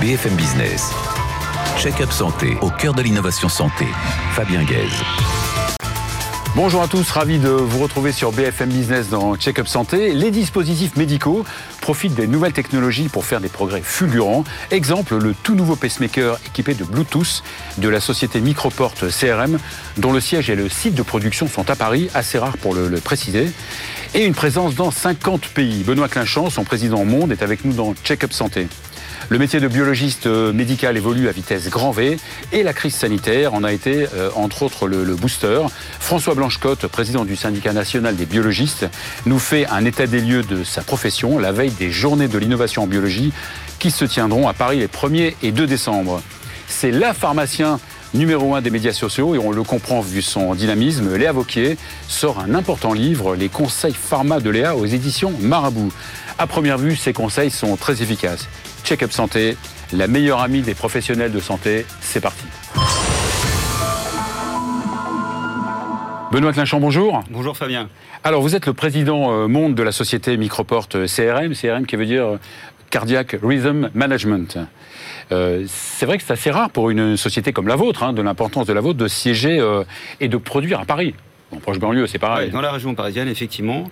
BFM Business. Check-up santé au cœur de l'innovation santé. Fabien Guèze. Bonjour à tous, ravi de vous retrouver sur BFM Business dans Check-up Santé. Les dispositifs médicaux profitent des nouvelles technologies pour faire des progrès fulgurants. Exemple, le tout nouveau pacemaker équipé de Bluetooth de la société Microport CRM, dont le siège et le site de production sont à Paris, assez rare pour le, le préciser. Et une présence dans 50 pays. Benoît Clinchamp, son président au monde, est avec nous dans Check-up Santé. Le métier de biologiste euh, médical évolue à vitesse grand V et la crise sanitaire en a été, euh, entre autres, le, booster. François Blanchecotte, président du syndicat national des biologistes, nous fait un état des lieux de sa profession la veille des journées de l'innovation en biologie qui se tiendront à Paris les 1er et 2 décembre. C'est la pharmacien numéro un des médias sociaux et on le comprend vu son dynamisme. Léa Vauquier sort un important livre, Les conseils pharma de Léa aux éditions Marabout. À première vue, ces conseils sont très efficaces. Check-up santé, la meilleure amie des professionnels de santé, c'est parti. Benoît Clinchamp, bonjour. Bonjour Fabien. Alors, vous êtes le président euh, monde de la société Microport euh, CRM, CRM qui veut dire euh, Cardiac Rhythm Management. Euh, c'est vrai que c'est assez rare pour une société comme la vôtre, hein, de l'importance de la vôtre, de siéger euh, et de produire à Paris. En proche banlieue, c'est pareil. Ouais, dans la région parisienne, effectivement.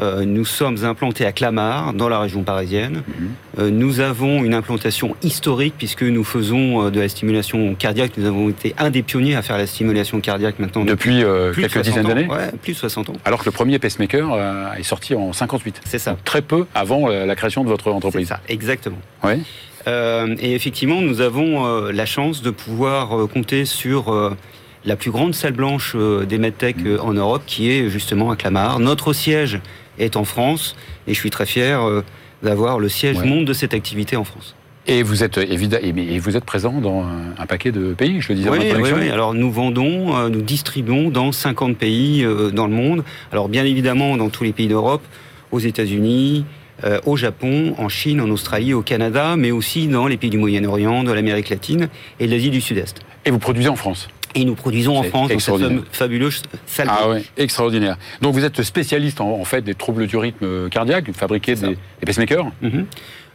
Euh, nous sommes implantés à Clamart, dans la région parisienne. Mhm. Euh, nous avons une implantation historique puisque nous faisons euh, de la stimulation cardiaque. Nous avons été un des pionniers à faire la stimulation cardiaque maintenant Depuis de quelques 60 dizaines d'années Ouais, plus de 60 ans. Alors que le premier pacemaker est sorti en 58. C'est ça. Donc, très peu avant la création de votre C'est entreprise. ça, exactement. Ouais. Et effectivement, nous avons la chance de pouvoir compter sur la plus grande salle blanche des medtech euh, en Europe, qui est justement à Clamart. Notre siège est en France, et je suis très fier euh, d'avoir le siège Ouais. monde de cette activité en France. Et vous êtes évidemment, et vous êtes présent dans un, paquet de pays, je le disais Oui, oui, oui. Alors nous vendons, euh, nous distribuons dans 50 pays euh, dans le monde. Alors bien évidemment dans tous les pays d'Europe, aux États-Unis, euh, au Japon, en Chine, en Australie, au Canada, mais aussi dans les pays du Moyen-Orient, de l'Amérique latine et de l'Asie du Sud-Est. Et vous produisez en France? Et nous produisons en France dans cette fabuleuse salle. Ah ouais, extraordinaire. Donc vous êtes spécialiste en, en fait des troubles du rythme cardiaque, vous fabriquez des, des pacemakers. Mhm.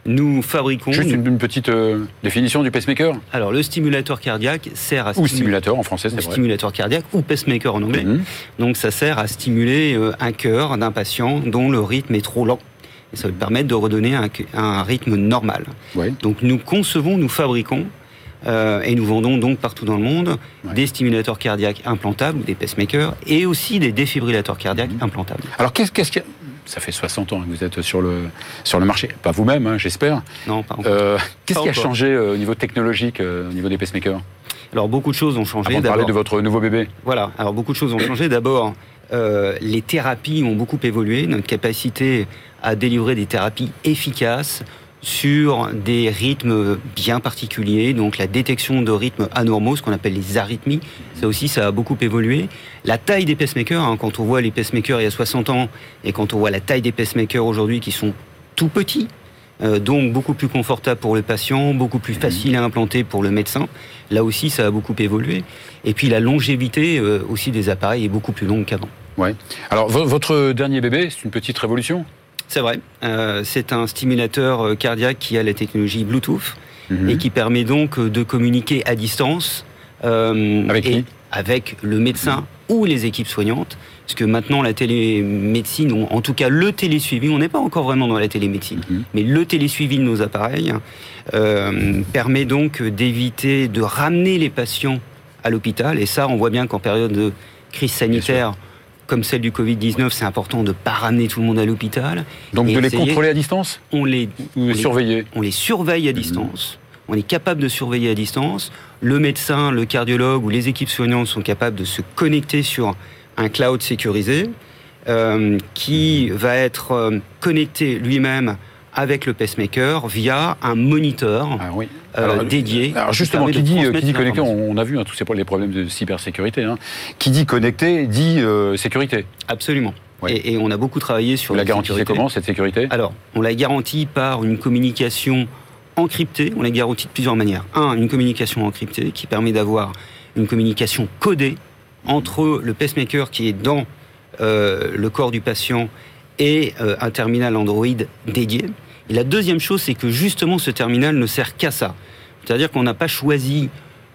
Nous fabriquons. Juste une, une petite euh, définition du pacemaker Alors le stimulateur cardiaque sert à ou stimulateur en français, c'est vrai. stimulateur cardiaque ou pacemaker en anglais. Mhm. Donc ça sert à stimuler euh, un cœur d'un patient dont le rythme est trop lent. Et ça va permettre de redonner un, un rythme normal. Ouais. Donc nous concevons, nous fabriquons euh, et nous vendons donc partout dans le monde Ouais. des stimulateurs cardiaques implantables ou des pacemakers et aussi des défibrillateurs cardiaques Mhm. implantables. Alors qu'est-ce qu'il Ça fait 60 ans que vous êtes sur le, sur le marché. Pas vous-même, hein, j'espère. Non, pas encore. Euh, qu'est-ce qui a changé euh, au niveau technologique, euh, au niveau des pacemakers? Alors beaucoup de choses ont changé. Avant de parler de votre nouveau bébé. Voilà, alors beaucoup de choses ont changé. D'abord, les thérapies ont beaucoup évolué. Notre capacité à délivrer des thérapies efficaces sur des rythmes bien particuliers, donc la détection de rythmes anormaux, ce qu'on appelle les arythmies, ça aussi, ça a beaucoup évolué. La taille des pacemakers, hein, quand on voit les pacemakers il y a 60 ans et quand on voit la taille des pacemakers aujourd'hui qui sont tout petits, euh, donc beaucoup plus confortable pour le patient, beaucoup plus facile à implanter pour le médecin. Là aussi, ça a beaucoup évolué. Et puis la longévité euh, aussi des appareils est beaucoup plus longue qu'avant. Ouais. Alors vo- votre dernier bébé, c'est une petite révolution? C'est vrai. Euh, c'est un stimulateur euh, cardiaque qui a la technologie Bluetooth Mhm. et qui permet donc euh, de communiquer à distance euh, Avec et qui? avec le médecin ou les équipes soignantes. Parce que maintenant, la télémédecine, ou en tout cas le télésuivi, on n'est pas encore vraiment dans la télémédecine, Mhm. mais le télésuivi de nos appareils euh, permet donc d'éviter de ramener les patients à l'hôpital. Et ça, on voit bien qu'en période de crise sanitaire, comme celle du Covid-19, c'est important de ne pas ramener tout le monde à l'hôpital. Donc de les contrôler à distance On les, on les les- surveiller on les surveille à distance. On est capable de surveiller à distance. Le médecin, le cardiologue ou les équipes soignantes sont capables de se connecter sur un cloud sécurisé euh, qui va être euh, connecté lui-même avec le pacemaker via un moniteur Ah oui. euh, dédié. Alors justement, qui dit, qui dit connecté, on, on a vu hein, tous ces les problèmes de cybersécurité. Hein. Qui dit connecté dit euh, sécurité. Absolument. Ouais. Et, et on a beaucoup travaillé sur Vous la garantissez comment cette sécurité? Alors, on la garantit par une communication encryptée. On la garantit de plusieurs manières. Un, une communication encryptée qui permet d'avoir une communication codée entre le pacemaker qui est dans euh, le corps du patient et euh, un terminal Android dédié. Et la deuxième chose, c'est que justement, ce terminal ne sert qu'à ça. C'est-à-dire qu'on n'a pas choisi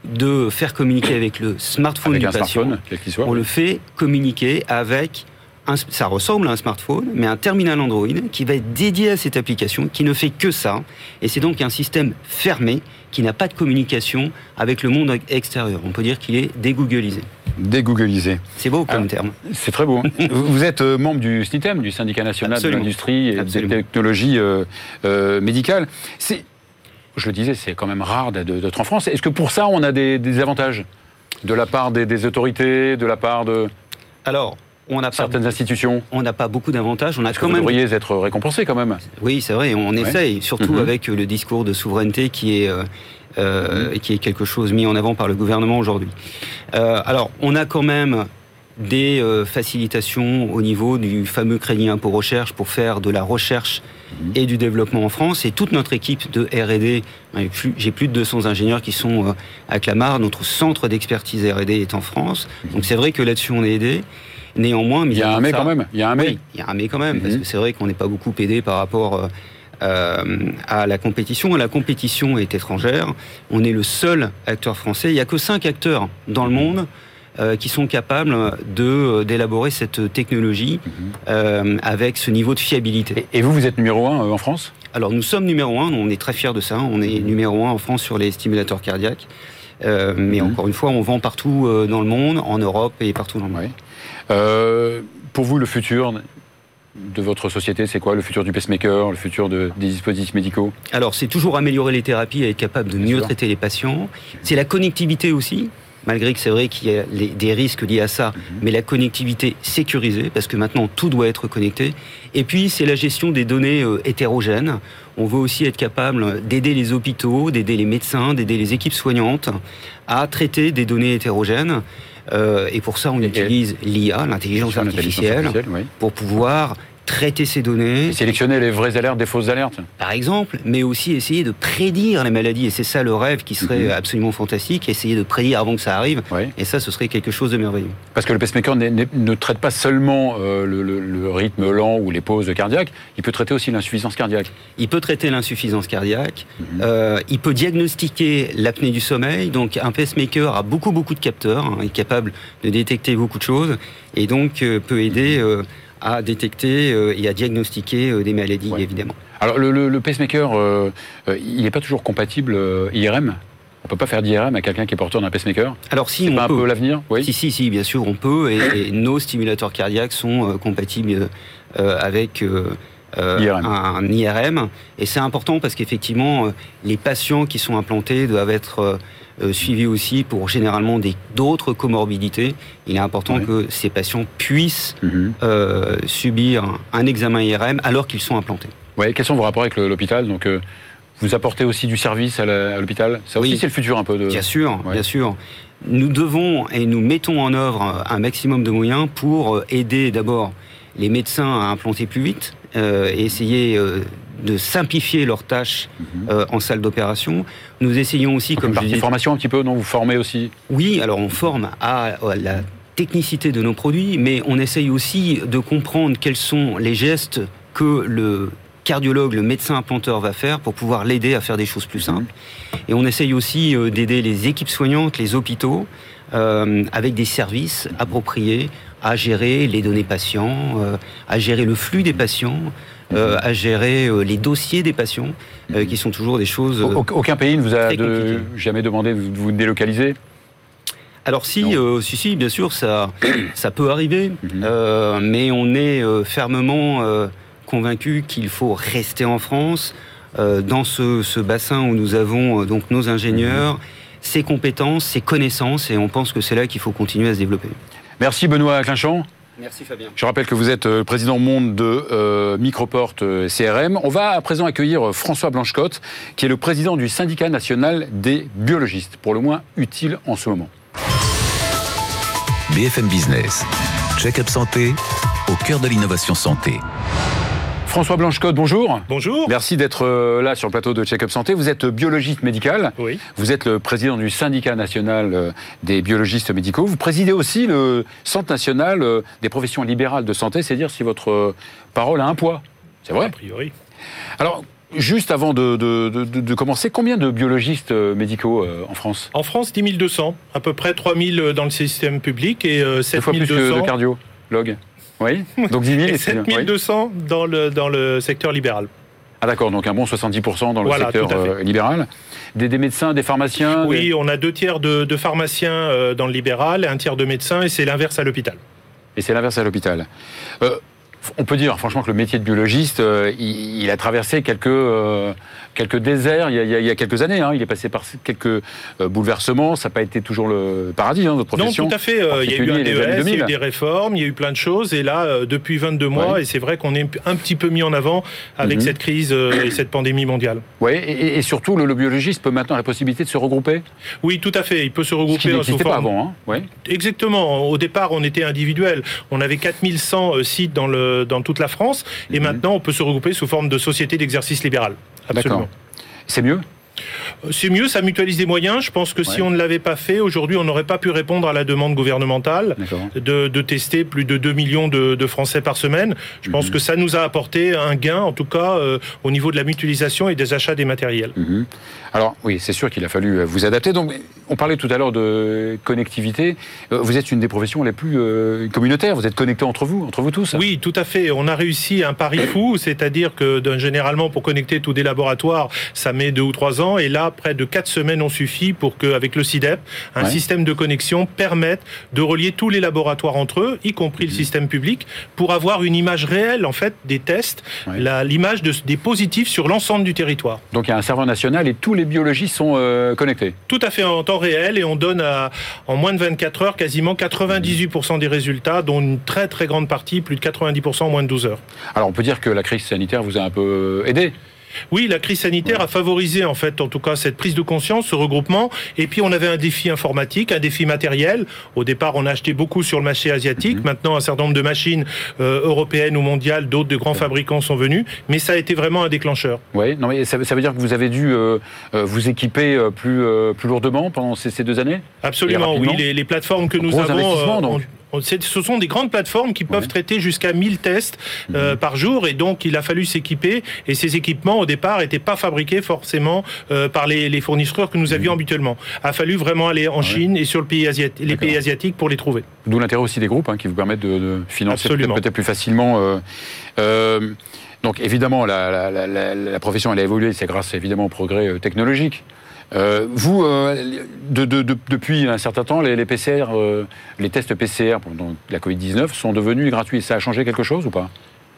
de faire communiquer avec le smartphone Avec du un patient. smartphone, quel qu'il soit. On le fait communiquer avec un- ça ressemble à un smartphone, mais un terminal Android qui va être dédié à cette application, qui ne fait que ça. Et c'est donc un système fermé qui n'a pas de communication avec le monde extérieur. On peut dire qu'il est dégooglisé. Dégooglisé. C'est beau comme Alors, terme. C'est très beau. hein. vous êtes euh, membre du SNITEM, du syndicat national Absolument. de l'industrie et Absolument. des technologies euh, euh, médicales. C'est, je le disais, c'est quand même rare d'être d'être en France. Est-ce que pour ça, on a des, des avantages? De la part des, des autorités, de la part de Alors, on n'a pas, certaines institutions on n'a pas beaucoup d'avantages. On a Est-ce que quand vous même devriez être récompensé quand même? Oui, c'est vrai, on essaye, surtout Mhm. avec euh, le discours de souveraineté qui est, euh, euh, Mhm. qui est quelque chose mis en avant par le gouvernement aujourd'hui. Euh, alors, on a quand même des euh, facilitations au niveau du fameux crédit impôt recherche pour faire de la recherche Mhm. et du développement en France. Et toute notre équipe de R&D, j'ai plus- j'ai plus de 200 ingénieurs qui sont euh, à Clamart, notre centre d'expertise R&D est en France. Donc c'est vrai que là-dessus on est aidé. Néanmoins. Il y a un mais ça- quand même. Il y a un mais. oui, il y a un mais quand même, parce Mhm. que c'est vrai qu'on n'est pas beaucoup aidé par rapport euh, euh, à la compétition. La compétition est étrangère. On est le seul acteur français. Il n'y a que cinq acteurs dans le monde euh, qui sont capables de d'élaborer cette technologie Mhm. euh, avec ce niveau de fiabilité. Et, et vous, vous êtes numéro un euh, en France? Alors nous sommes numéro un, on est très fiers de ça. On est numéro un en France sur les stimulateurs cardiaques. Euh, mais Mhm. encore une fois, on vend partout euh, dans le monde, en Europe et partout dans le monde. Euh, pour vous, le futur de votre société, c'est quoi? Le futur du pacemaker, le futur de- des dispositifs médicaux? Alors, c'est toujours améliorer les thérapies et être capable de mieux traiter les patients. C'est la connectivité aussi, malgré que c'est vrai qu'il y a des risques liés à ça, mais la connectivité sécurisée, parce que maintenant tout doit être connecté. Et puis, c'est la gestion des données hétérogènes. On veut aussi être capable d'aider les hôpitaux, d'aider les médecins, d'aider les équipes soignantes à traiter des données hétérogènes. Euh, et pour ça, on Et- utilise l'IA, l'intelligence artificielle, artificielle, oui. pour pouvoir traiter ces données. Et sélectionner les vraies alertes des fausses alertes. par exemple, mais aussi essayer de prédire les maladies. Et c'est ça le rêve qui serait Mhm. absolument fantastique, essayer de prédire avant que ça arrive. Oui. Et ça, ce serait quelque chose de merveilleux. Parce que le pacemaker ne traite pas seulement euh, le, le- le rythme lent ou les pauses cardiaques, il peut traiter aussi l'insuffisance cardiaque. Il peut traiter l'insuffisance cardiaque, Mhm. euh, il peut diagnostiquer l'apnée du sommeil. Donc un pacemaker a beaucoup, beaucoup de capteurs, hein, est capable de détecter beaucoup de choses, et donc euh, peut aider à détecter euh, et à diagnostiquer euh, des maladies, Ouais. évidemment. Alors le, le- le pacemaker, euh, il n'est pas toujours compatible IRM On peut pas faire d'IRM à quelqu'un qui est porteur d'un pacemaker Alors si on pas un peut, peu l'avenir? Oui. Si, si, si, bien sûr, on peut. Et, et nos stimulateurs cardiaques sont euh, compatibles euh, avec euh, IRM. Un, un IRM. Et c'est important parce qu'effectivement, les patients qui sont implantés doivent être euh, suivis aussi pour généralement d'autres comorbidités. Il est important que ces patients puissent Mhm. euh, subir un, examen IRM alors qu'ils sont implantés. Ouais, quels sont vos rapports avec l'hôpital? Donc, euh, vous apportez aussi du service à l'hôpital? Ça aussi, Oui. c'est le futur un peu de. Bien sûr, ouais. bien sûr. Nous devons et nous mettons en œuvre un maximum de moyens pour aider d'abord les médecins à implanter plus vite euh, et essayer euh, de simplifier leurs tâches Mhm. euh, en salle d'opération. Nous essayons aussi, Comme comme je formation un petit peu, non Vous formez aussi oui, alors on forme à, à la technicité de nos produits, mais on essaye aussi de comprendre quels sont les gestes que le cardiologue, le médecin implanteur va faire pour pouvoir l'aider à faire des choses plus simples. Et on essaye aussi euh, d'aider les équipes soignantes, les hôpitaux, euh, avec des services appropriés à gérer les données patients, euh, à gérer le flux des patients, euh, à gérer euh, les dossiers des patients, euh, qui sont toujours des choses... Au- Aucun pays ne vous a de- jamais demandé de vous- délocaliser? Alors si, euh, si, si, bien sûr, ça, ça peut arriver, Mhm. euh, mais on est euh, fermement convaincu qu'il faut rester en France, dans ce, ce bassin où nous avons donc nos ingénieurs, ses compétences, ses connaissances, et on pense que c'est là qu'il faut continuer à se développer. Merci Benoît Clinchamp. Merci Fabien. Je rappelle que vous êtes euh, président monde de euh, Microport euh, CRM. On va à présent accueillir euh, François Blanchecotte, qui est le président du syndicat national des biologistes, pour le moins utile en ce moment. BFM Business. Check-up santé au cœur de l'innovation santé. François Blanchecotte, bonjour. Bonjour. Merci d'être euh, là sur le plateau de Check-up Santé. Vous êtes biologiste médical. Oui. Vous êtes le président du syndicat national euh, des biologistes médicaux. Vous présidez aussi le Centre national euh, des professions libérales de santé, c'est dire si votre parole a un poids. C'est vrai A priori. Alors, juste avant de, commencer, combien de biologistes médicaux en France? En France, 10 200, à peu près 3 000 dans le système public et 7 fois plus de cardiologues. Oui, donc 10 000 et 7 200 dans le, dans le secteur libéral. Ah d'accord, donc un bon 70% dans le secteur libéral. Des, médecins, des pharmaciens Oui, on a deux tiers de, pharmaciens dans le libéral et un tiers de médecins, et c'est l'inverse à l'hôpital. Et c'est l'inverse à l'hôpital on peut dire franchement que le métier de biologiste, euh, il, a traversé quelques, euh, quelques déserts il y, a, quelques années. Hein. Il est passé par quelques euh, bouleversements. Ça n'a pas été toujours le paradis, hein, votre profession. Non, tout à fait. il y a eu un DES, il y a eu des réformes, il y a eu plein de choses. Et là, depuis 22 mois, et c'est vrai qu'on est un petit peu mis en avant avec mhm. cette crise et cette pandémie mondiale. Oui, et, surtout, le, biologiste peut maintenant la possibilité de se regrouper? Oui, tout à fait. Il peut se regrouper. Ce n'existait pas avant. Hein. Exactement. Au départ, on était individuel. On avait 4100 sites dans le dans toute la France. Et mhm. maintenant, on peut se regrouper sous forme de société d'exercice libéral. Absolument. C'est mieux? C'est mieux, ça mutualise des moyens. Je pense que si on ne l'avait pas fait, aujourd'hui, on n'aurait pas pu répondre à la demande gouvernementale de, tester plus de 2 millions de, Français par semaine. Je pense mhm. que ça nous a apporté un gain, en tout cas, euh, au niveau de la mutualisation et des achats des matériels. Mhm. Alors, oui, c'est sûr qu'il a fallu euh, vous adapter. Donc, on parlait tout à l'heure de connectivité. Vous êtes une des professions les plus communautaires. Vous êtes connectés entre vous, entre vous tous. Oui, tout à fait. On a réussi un pari fou, c'est-à-dire que généralement, pour connecter tous des laboratoires, ça met deux ou trois ans. Et là, près de quatre semaines ont suffi pour qu'avec le CIDEP, un système de connexion permette de relier tous les laboratoires entre eux, y compris le mhm. système public, pour avoir une image réelle en fait des tests, l'image des positifs sur l'ensemble du territoire. Donc il y a un serveur national et tous les biologistes sont euh, connectés. Tout à fait en temps réel et on donne en moins de 24 heures quasiment 98% des résultats, dont une très très grande partie, plus de 90% en moins de 12 heures. Alors on peut dire que la crise sanitaire vous a un peu aidé oui, la crise sanitaire a favorisé en fait, en tout cas, cette prise de conscience, ce regroupement. Et puis on avait un défi informatique, un défi matériel. Au départ, on a acheté beaucoup sur le marché asiatique. Mhm. Maintenant, un certain nombre de machines euh, européennes ou mondiales, d'autres de grands fabricants sont venus. Mais ça a été vraiment un déclencheur. Oui, non, mais ça, veut dire que vous avez dû euh, euh, vous équiper plus, plus lourdement pendant ces, deux années? Absolument, oui. Les, plateformes que nous avons ce sont des grandes plateformes qui peuvent traiter jusqu'à 1000 tests euh, mhm. par jour et donc il a fallu s'équiper et ces équipements au départ n'étaient pas fabriqués forcément euh, par les, fournisseurs que nous avions mhm. habituellement. A fallu vraiment aller en Chine et sur le pays les pays asiatiques pour les trouver. D'où l'intérêt aussi des groupes hein, qui vous permettent de, financer peut-être plus facilement. Euh, donc évidemment, la, la, profession elle a évolué, c'est grâce évidemment au progrès technologique. Euh, vous, euh, depuis un certain temps, les, PCR, euh, les tests PCR pendant la Covid-19 sont devenus gratuits. Ça a changé quelque chose ou pas?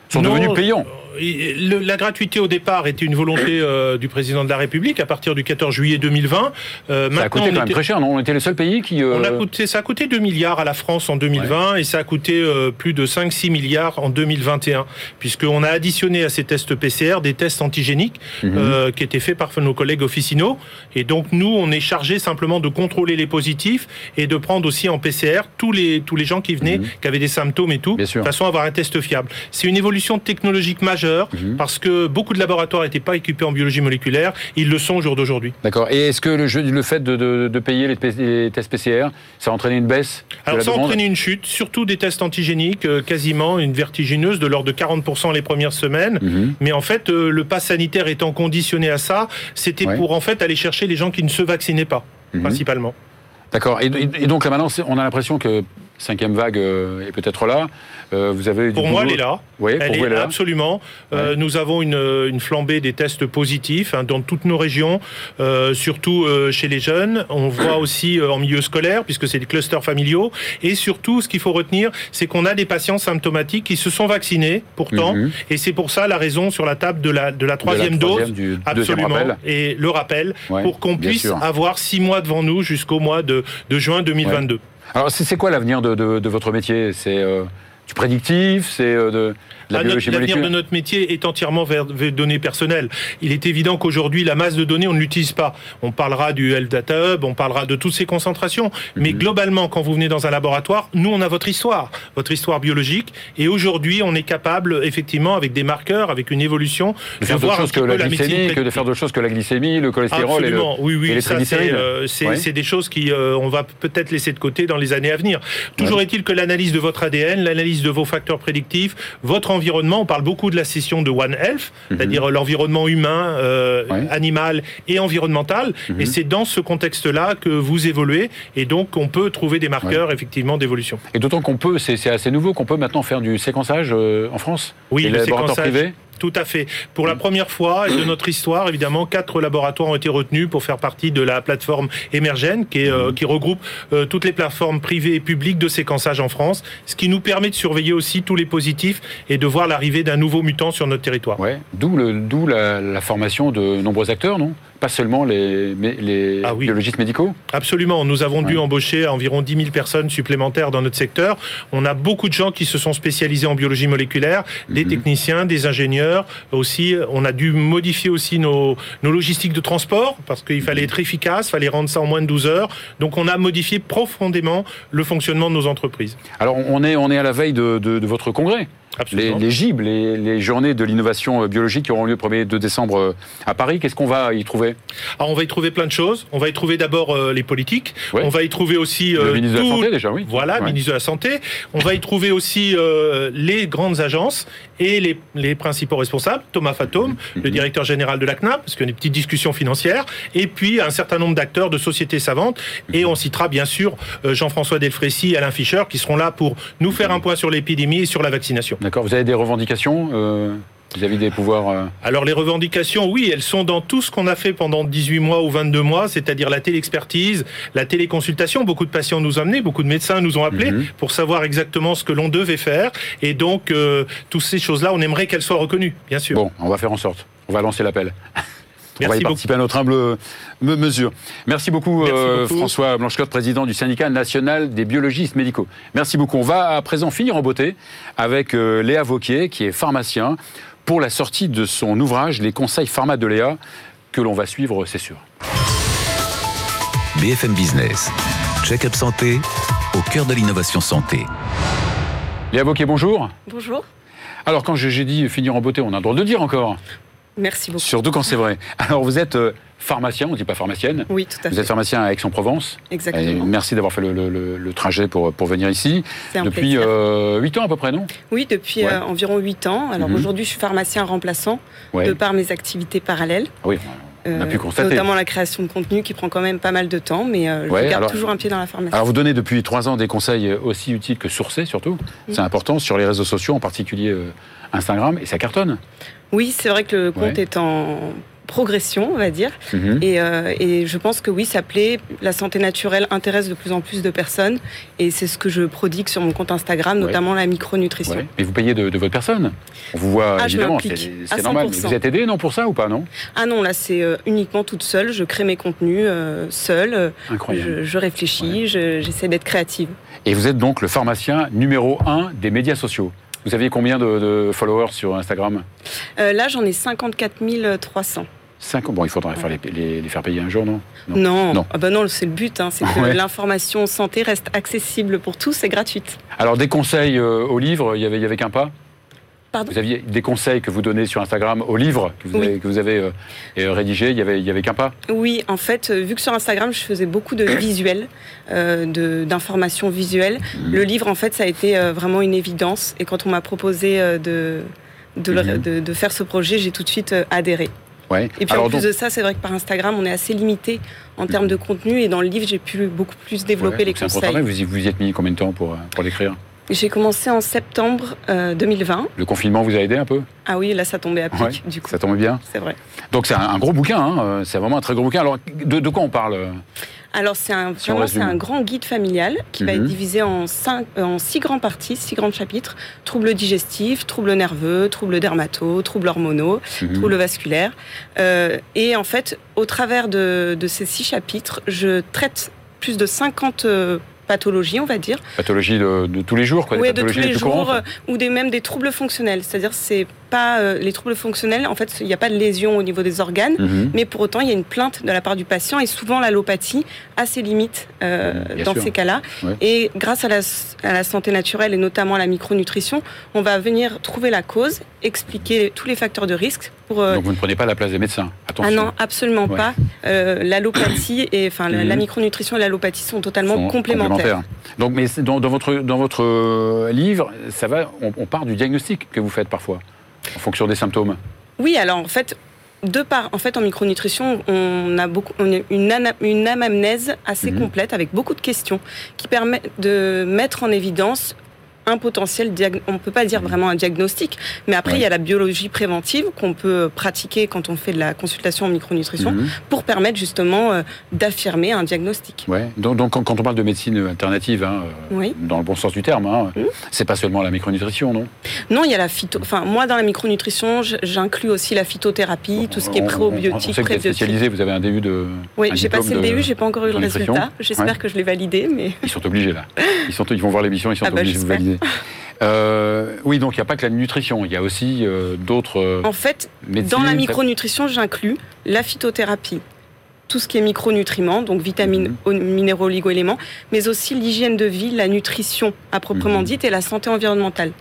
Sont devenus payants. la gratuité au départ était une volonté euh, du président de la République à partir du 14 juillet 2020. Euh, ça a coûté quand même très cher, non? On était les seuls pays qui. Euh, on a coûté, ça a coûté 2 milliards à la France en 2020 et ça a coûté plus de 5-6 milliards en 2021, puisqu'on a additionné à ces tests PCR des tests antigéniques mhm. qui étaient faits par nos collègues officinaux. Et donc nous, on est chargé simplement de contrôler les positifs et de prendre aussi en PCR tous les, tous les gens qui venaient, mhm. qui avaient des symptômes et tout, de façon à avoir un test fiable. C'est une évolution technologique majeure mhm. parce que beaucoup de laboratoires n'étaient pas équipés en biologie moléculaire. Ils le sont au jour d'aujourd'hui. D'accord. Et est-ce que le, le fait de, payer les, tests PCR, ça a entraîné une baisse Alors, ça a entraîné une chute, surtout des tests antigéniques, euh, quasiment une vertigineuse de l'ordre de 40% les premières semaines. Mhm. Mais en fait, euh, le pass sanitaire étant conditionné à ça, c'était pour en fait aller chercher les gens qui ne se vaccinaient pas, mhm. principalement. D'accord. Et, donc là maintenant, on a l'impression que cinquième vague euh, est peut-être là. Euh, vous avez pour moi, elle est là. Oui, elle est, là. absolument. Euh, nous avons une, une, flambée des tests positifs hein, dans toutes nos régions, surtout chez les jeunes. On voit aussi en milieu scolaire, puisque c'est des clusters familiaux. Et surtout, ce qu'il faut retenir, c'est qu'on a des patients symptomatiques qui se sont vaccinés, pourtant. Mhm. Et c'est pour ça la raison sur la table de la, de la troisième dose. Du absolument. Et le rappel, pour qu'on puisse avoir six mois devant nous jusqu'au mois de, de juin 2022. Alors, c'est quoi l'avenir de, votre métier? C'est euh, du prédictif? C'est euh, de L'avenir de notre métier est entièrement vers, les données personnelles. Il est évident qu'aujourd'hui, la masse de données, on ne l'utilise pas. On parlera du Health Data Hub, on parlera de toutes ces concentrations. Mais mhm. globalement, quand vous venez dans un laboratoire, nous, on a votre histoire, votre histoire biologique. Et aujourd'hui, on est capable, effectivement, avec des marqueurs, avec une évolution, de faire d'autres choses que la glycémie, que de faire d'autres choses que la glycémie, le cholestérol et le, oui, oui, ça, euh, c'est des choses qui, euh, on va peut-être laisser de côté dans les années à venir. Toujours est-il que l'analyse de votre ADN, l'analyse de vos facteurs prédictifs, votre on parle beaucoup de la session de One Health, mhm. c'est-à-dire l'environnement humain, euh, animal et environnemental. Mhm. Et c'est dans ce contexte-là que vous évoluez. Et donc, on peut trouver des marqueurs, effectivement, d'évolution. Et d'autant qu'on peut, c'est assez nouveau, qu'on peut maintenant faire du séquençage euh, en France? Oui, le séquençage. Tout à fait. Pour la première fois de notre histoire, évidemment, quatre laboratoires ont été retenus pour faire partie de la plateforme Emergen, qui, euh, qui regroupe euh, toutes les plateformes privées et publiques de séquençage en France, ce qui nous permet de surveiller aussi tous les positifs et de voir l'arrivée d'un nouveau mutant sur notre territoire. D'où la formation de nombreux acteurs, non? Pas seulement les, les ah biologistes médicaux Absolument. Nous avons dû embaucher environ 10 000 personnes supplémentaires dans notre secteur. On a beaucoup de gens qui se sont spécialisés en biologie moléculaire, des mhm. techniciens, des ingénieurs. Aussi, on a dû modifier aussi nos, nos logistiques de transport parce qu'il fallait être efficace, il fallait rendre ça en moins de 12 heures. Donc, on a modifié profondément le fonctionnement de nos entreprises. Alors, on est, on est à la veille de, de votre congrès les, les, GIB, les, journées de l'innovation euh, biologique qui auront lieu le 1er 2 décembre euh, à Paris. Qu'est-ce qu'on va y trouver? Alors, On va y trouver plein de choses. On va y trouver d'abord euh, les politiques. On va y trouver aussi... le ministre de la Santé déjà, oui. Voilà, ministre de la Santé. On va y trouver aussi les grandes agences et les, les principaux responsables. Thomas Fatome, mhm. le directeur général de la CNAP, parce qu'il y a des petites discussions financières. Et puis un certain nombre d'acteurs de sociétés savantes. Et on citera bien sûr Jean-François Delfrécy et Alain Fischer qui seront là pour nous faire un point sur l'épidémie et sur la vaccination. D'accord. Vous avez des revendications euh, vis-à-vis des pouvoirs euh Alors les revendications, oui, elles sont dans tout ce qu'on a fait pendant 18 mois ou 22 mois, c'est-à-dire la téléexpertise, la téléconsultation. Beaucoup de patients nous ont amenés, beaucoup de médecins nous ont appelés mhm. pour savoir exactement ce que l'on devait faire. Et donc, euh, toutes ces choses-là, on aimerait qu'elles soient reconnues, bien sûr. Bon, on va faire en sorte. On va lancer l'appel. on va y participer à notre humble mesure. Merci beaucoup, euh, François Blanchecotte, président du syndicat national des biologistes médicaux. Merci beaucoup. On va à présent finir en beauté avec euh, Léa Vauquier, qui est pharmacien, pour la sortie de son ouvrage Les conseils pharma de Léa, que l'on va suivre, c'est sûr. BFM Business, check-up santé, au cœur de l'innovation santé. Léa Vauquier, bonjour. Bonjour. Alors, quand j'ai dit finir en beauté, on a le droit de le dire encore. Merci beaucoup. Surtout quand c'est vrai. Alors, vous êtes euh, pharmacien, on ne dit pas pharmacienne. Oui, tout à fait. Vous êtes pharmacien à Aix-en-Provence. Exactement. merci d'avoir fait le, trajet pour, pour venir ici. Un depuis euh, 8 ans à peu près, non? Oui, depuis euh, environ 8 ans. Alors mhm. aujourd'hui, je suis pharmacien remplaçant de par mes activités parallèles. Oui. On a pu euh, constater. Notamment la création de contenu qui prend quand même pas mal de temps, mais euh, je garde toujours un pied dans la pharmacie. Alors vous donnez depuis trois ans des conseils aussi utiles que sourcés surtout. C'est important sur les réseaux sociaux, en particulier Instagram, et ça cartonne. Oui, c'est vrai que le compte est en progression, on va dire. Mhm. Euh, et, je pense que oui, ça plaît. La santé naturelle intéresse de plus en plus de personnes. Et c'est ce que je prodigue sur mon compte Instagram, notamment la micronutrition. Mais vous payez de, votre personne? On vous voit, ah, évidemment, c'est normal. Vous êtes aidé, non, pour ça ou pas, non? Ah non, là, c'est euh, uniquement toute seule. Je crée mes contenus euh, seule. Incroyable. Je, réfléchis, j'essaie d'être créative. Et vous êtes donc le pharmacien numéro un des médias sociaux vous aviez combien de, followers sur Instagram? Là, j'en ai 54 300. Bon, il faudrait faire les, faire payer un jour, non? Non, non. Ah bah non c'est le but. Hein, c'est que l'information santé reste accessible pour tous et gratuite. Alors, des conseils euh, au livre, il y avait, il y avait qu'un pas? Pardon? Vous aviez des conseils que vous donnez sur Instagram au livre que vous avez, euh, euh, rédigé, il y avait, il y avait qu'un pas? Oui, en fait, vu que sur Instagram, je faisais beaucoup de visuels, d'informations visuelles, mmh. le livre, en fait, ça a été vraiment une évidence. Et quand on m'a proposé de, de, mmh. de faire ce projet, j'ai tout de suite adhéré. Et puis en plus de ça, c'est vrai que par Instagram, on est assez limité en termes de contenu. Et dans le livre, j'ai pu beaucoup plus développer les conseils. Vous y, vous y êtes mis combien de temps pour, pour l'écrire? J'ai commencé en septembre 2020. Euh, le confinement vous a aidé un peu? Ah oui, là ça tombait à pic du coup. Ça tombait bien C'est vrai. Donc c'est un, gros bouquin, hein, euh, c'est vraiment un très gros bouquin. Alors de, de quoi on parle? euh alors c'est un, c'est un grand guide familial qui va être mhm. divisé en, cinq, en six grands parties, six grands chapitres. Troubles digestifs, troubles nerveux, troubles dermato, troubles hormonaux, mhm. troubles vasculaires. Euh, et en fait, au travers de, de, ces six chapitres, je traite plus de 50 euh, pathologies, on va dire. Pathologies de, tous les jours, quoi. Oui, de tous les jours, ou des, même des troubles fonctionnels. C'est-à-dire c'est pas euh, les troubles fonctionnels. En fait, il n'y a pas de lésion au niveau des organes, Mhm. mais pour autant, il y a une plainte de la part du patient et souvent l'allopathie a ses limites euh, dans sûr. ces cas-là. Ouais. Et grâce à la, à la santé naturelle et notamment à la micronutrition, on va venir trouver la cause, expliquer tous les facteurs de risque pour. euh, Donc vous ne prenez pas la place des médecins. Attention. ah non, absolument Ouais. pas. L'allopathie et enfin la- Mhm. la micronutrition et l'allopathie sont totalement sont complémentaires. Donc, mais dans, dans votre dans votre livre, ça va. On, on part du diagnostic que vous faites parfois, en fonction des symptômes. Oui, alors en fait, de part, en fait, en micronutrition, on a beaucoup, on a une, ana- une anamnèse assez Mhm. complète avec beaucoup de questions qui permettent de mettre en évidence un potentiel, diag- on peut pas dire vraiment un diagnostic, mais après Ouais. il y a la biologie préventive qu'on peut pratiquer quand on fait de la consultation en micronutrition Mhm. pour permettre justement euh, d'affirmer un diagnostic. Ouais. Donc, donc, quand, on parle de médecine alternative, hein, euh, Oui. dans le bon sens du terme, hein, Mhm. c'est pas seulement la micronutrition, non? Non, il y a la phyto. Enfin, moi, dans la micronutrition, j'inclus aussi la phytothérapie, tout ce qui est On- on- On probiotique, sait que vous prébiotique. spécialisé, vous avez un DU de. Oui, j'ai passé le DU, j'ai pas encore eu le résultat. J'espère Ouais. que je l'ai validé, mais Ils sont obligés là. Ils, sont, ils vont voir l'émission, ils sont Ah bah, obligés de vous Euh, oui, donc il n'y a pas que la nutrition, il y a aussi euh, d'autres euh, en fait, médecines. dans la micronutrition, j'inclus la phytothérapie, tout ce qui est micronutriments, donc vitamines, Mhm. o- minéraux, oligo-éléments, mais aussi l'hygiène de vie, la nutrition à proprement Mhm. dite et la santé environnementale.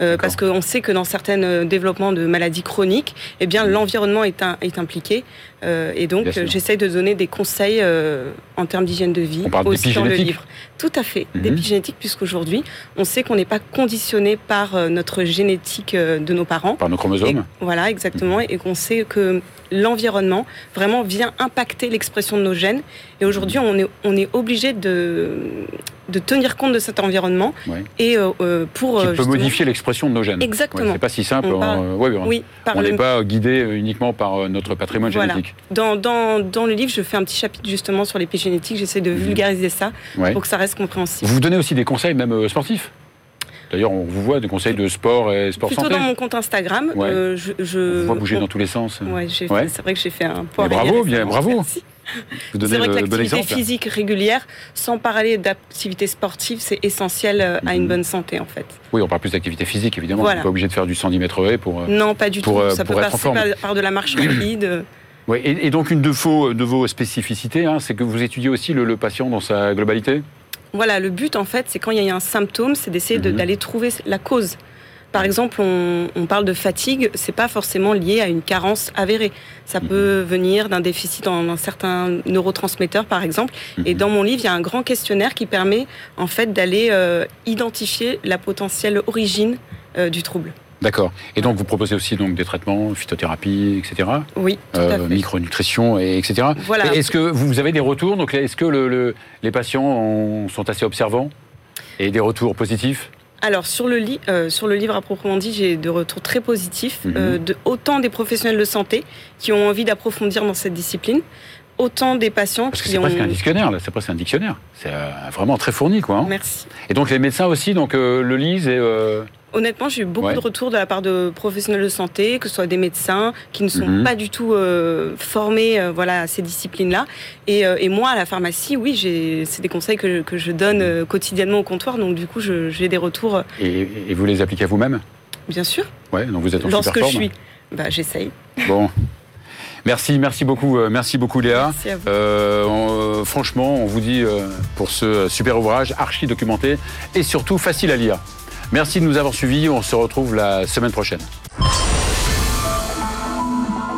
Euh, parce qu'on sait que dans certains développements de maladies chroniques, eh bien l'environnement est, un- est impliqué, Euh, et donc j'essaye de donner des conseils euh, en termes d'hygiène de vie On parle aussi dans le livre. Tout à fait, Mhm. d'épigénétique, puisqu'aujourd'hui on sait qu'on n'est pas conditionné par euh, notre génétique de nos parents. par nos chromosomes. Et- voilà, exactement. Et qu'on sait que l'environnement vraiment vient impacter l'expression de nos gènes. Et aujourd'hui, on est, on est obligé de, de tenir compte de cet environnement. Ouais. Et euh, pour. qui peut justement- modifier l'expression de nos gènes. Exactement. Ouais, c'est pas si simple. On parle- hein, ouais, ouais, Oui, on le- n'est pas guidé uniquement par notre patrimoine Voilà. génétique. Dans, dans, dans le livre, je fais un petit chapitre justement sur l'épigénétique. J'essaie de Mhm. vulgariser ça Ouais. pour que ça reste compréhensible. Vous donnez aussi des conseils même euh, sportifs? D'ailleurs, on vous voit des conseils de sport et sport Plutôt santé. dans mon compte Instagram, Ouais. euh, je, On je- vous voit bouger bon, dans tous les sens. Ouais, j'ai- Ouais. c'est vrai que j'ai fait un poids. Mais bravo, bien, bravo. Merci. Vous donnez vrai que bon l'activité exemple. physique régulière, sans parler d'activité sportive, c'est essentiel euh, à Mhm. une bonne santé en fait. Oui, on parle plus d'activité physique, évidemment. Voilà. On n'est pas obligé de faire du 110 mètres haies pour. Non, pas du Pour, tout. Ça pour peut passer par de la marche rapide. Ouais, et, et donc, une de vos, de vos spécificités, hein, c'est que vous étudiez aussi le, le patient dans sa globalité? Voilà, le but en fait, c'est quand il y a un symptôme, c'est d'essayer de- Mhm. d'aller trouver la cause. Par exemple, on, on parle de fatigue, c'est pas forcément lié à une carence avérée. Ça Mhm. peut venir d'un déficit en un certain neurotransmetteur, par exemple. Et Mhm. dans mon livre, il y a un grand questionnaire qui permet en fait d'aller euh, identifier la potentielle origine euh, du trouble. D'accord. Et donc, vous proposez aussi donc, des traitements, phytothérapie, etc. Oui, tout euh, à fait. micronutrition, et etc. Voilà. Et Est-ce que vous avez des retours? Donc, est-ce que le- le- les patients ont- sont assez observants et des retours positifs? Alors sur le, li- euh, sur le livre à proprement dit, j'ai de retours très positifs, Mhm. euh, de, autant des professionnels de santé qui ont envie d'approfondir dans cette discipline, autant des patients Parce que c'est ont... presque un dictionnaire, là. C'est presque un dictionnaire. C'est euh, vraiment très fourni, quoi. hein. Merci. Et donc, les médecins aussi donc, euh, le lisent et. euh, Honnêtement, j'ai eu beaucoup Ouais. de retours de la part de professionnels de santé, que ce soit des médecins qui ne sont Mhm. pas du tout euh, formés euh, voilà, à ces disciplines-là. Et, euh, et moi, à la pharmacie, oui, c'est des conseils que, que je donne quotidiennement au comptoir. Donc du coup, j'ai des retours, et, et vous les appliquez à vous-même? Bien sûr, Ouais, donc vous êtes en lorsque super je suis. Bah, j'essaye. Bon. Merci, merci beaucoup, euh, merci beaucoup Léa. Merci à vous. Euh, on- euh, franchement, on vous dit pour ce super ouvrage, archi documenté et surtout facile à lire. Merci de nous avoir suivis. On se retrouve la semaine prochaine.